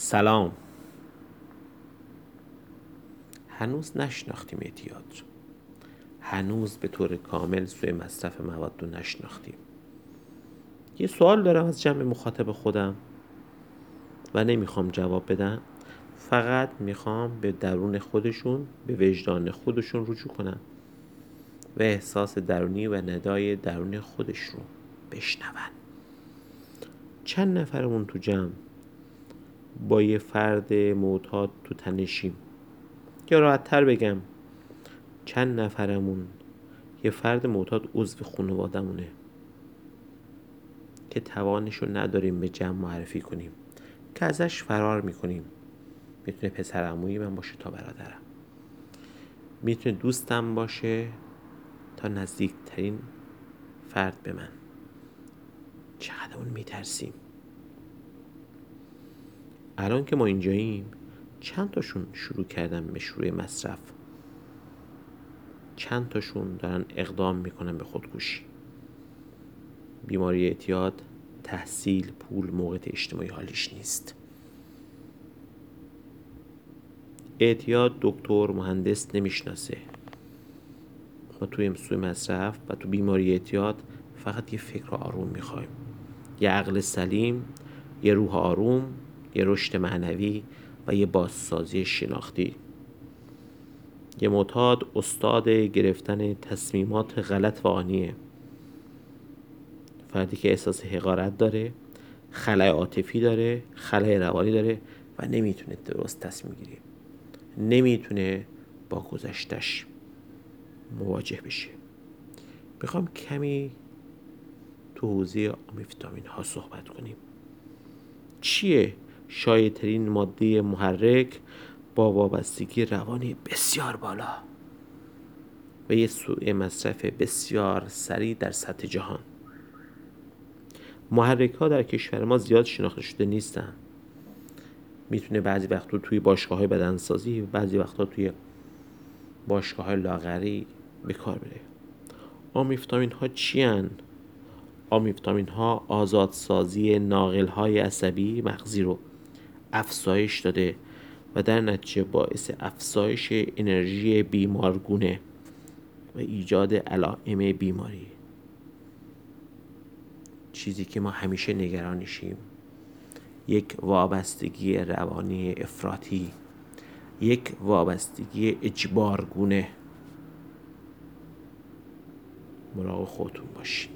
سلام. هنوز نشناختیم اعتیاد رو. هنوز به طور کامل سوی مصرف مواد رو نشناختیم. یه سوال دارم از جمع مخاطب خودم و نمی‌خوام جواب بدم. فقط می‌خوام به درون خودشون به وجدان خودشون رجوع کنم و احساس درونی و ندای درون خودش رو بشنون. چند نفرمون تو جمع؟ با یه فرد معتاد تو تنشیم. یا راحت تر بگم چند نفرمون یه فرد معتاد عضو خانوادمونه که توانش رو نداریم به جمع معرفی کنیم که ازش فرار می‌کنیم. می‌تونه پسر عموی من باشه تا برادرم. می‌تونه دوستم باشه تا نزدیکترین فرد به من. چقدر اون میترسیم؟ الان که ما اینجاییم چند تاشون شروع کردن به شروع مصرف؟ چند تاشون دارن اقدام می‌کنن به خودکشی؟ بیماری اعتیاد تحصیل پول موقع اجتماعی حالیش نیست. اعتیاد دکتر مهندس نمی‌شناسه. ما توی سوی مصرف و تو بیماری اعتیاد فقط یه فکر آروم می‌خوایم. یه عقل سلیم یه روح آروم یه رشد معنوی و یه بازسازی شناختی. یه معتاد استاد گرفتن تصمیمات غلط و آنیه. فردی که احساس حقارت داره خلای عاطفی داره خلای روانی داره و نمی‌تونه درست تصمیم گیری. نمی‌تونه با گذشتش مواجه بشه. می‌خوام کمی تو حوزه آمیفتامین ها صحبت کنیم. چیه شایدترین ماده محرک با وابستگی روانی بسیار بالا و یه سوء مصرف بسیار سریع در سطح جهان. محرک ها در کشور ما زیاد شناخته شده نیستن. می‌تونه بعضی وقتا توی باشگاه های بدنسازی بعضی وقتا توی باشگاه های لاغری به کار بره. آمیفتامین ها چی هن؟ آمیفتامین ها آزادسازی ناقل های عصبی مغزی رو افزایش داده و در نتیجه باعث افزایش انرژی بیمارگونه و ایجاد علائم بیماری. چیزی که ما همیشه نگرانشیم. یک وابستگی روانی افراطی. یک وابستگی اجبارگونه. مراقب خودتون باشین.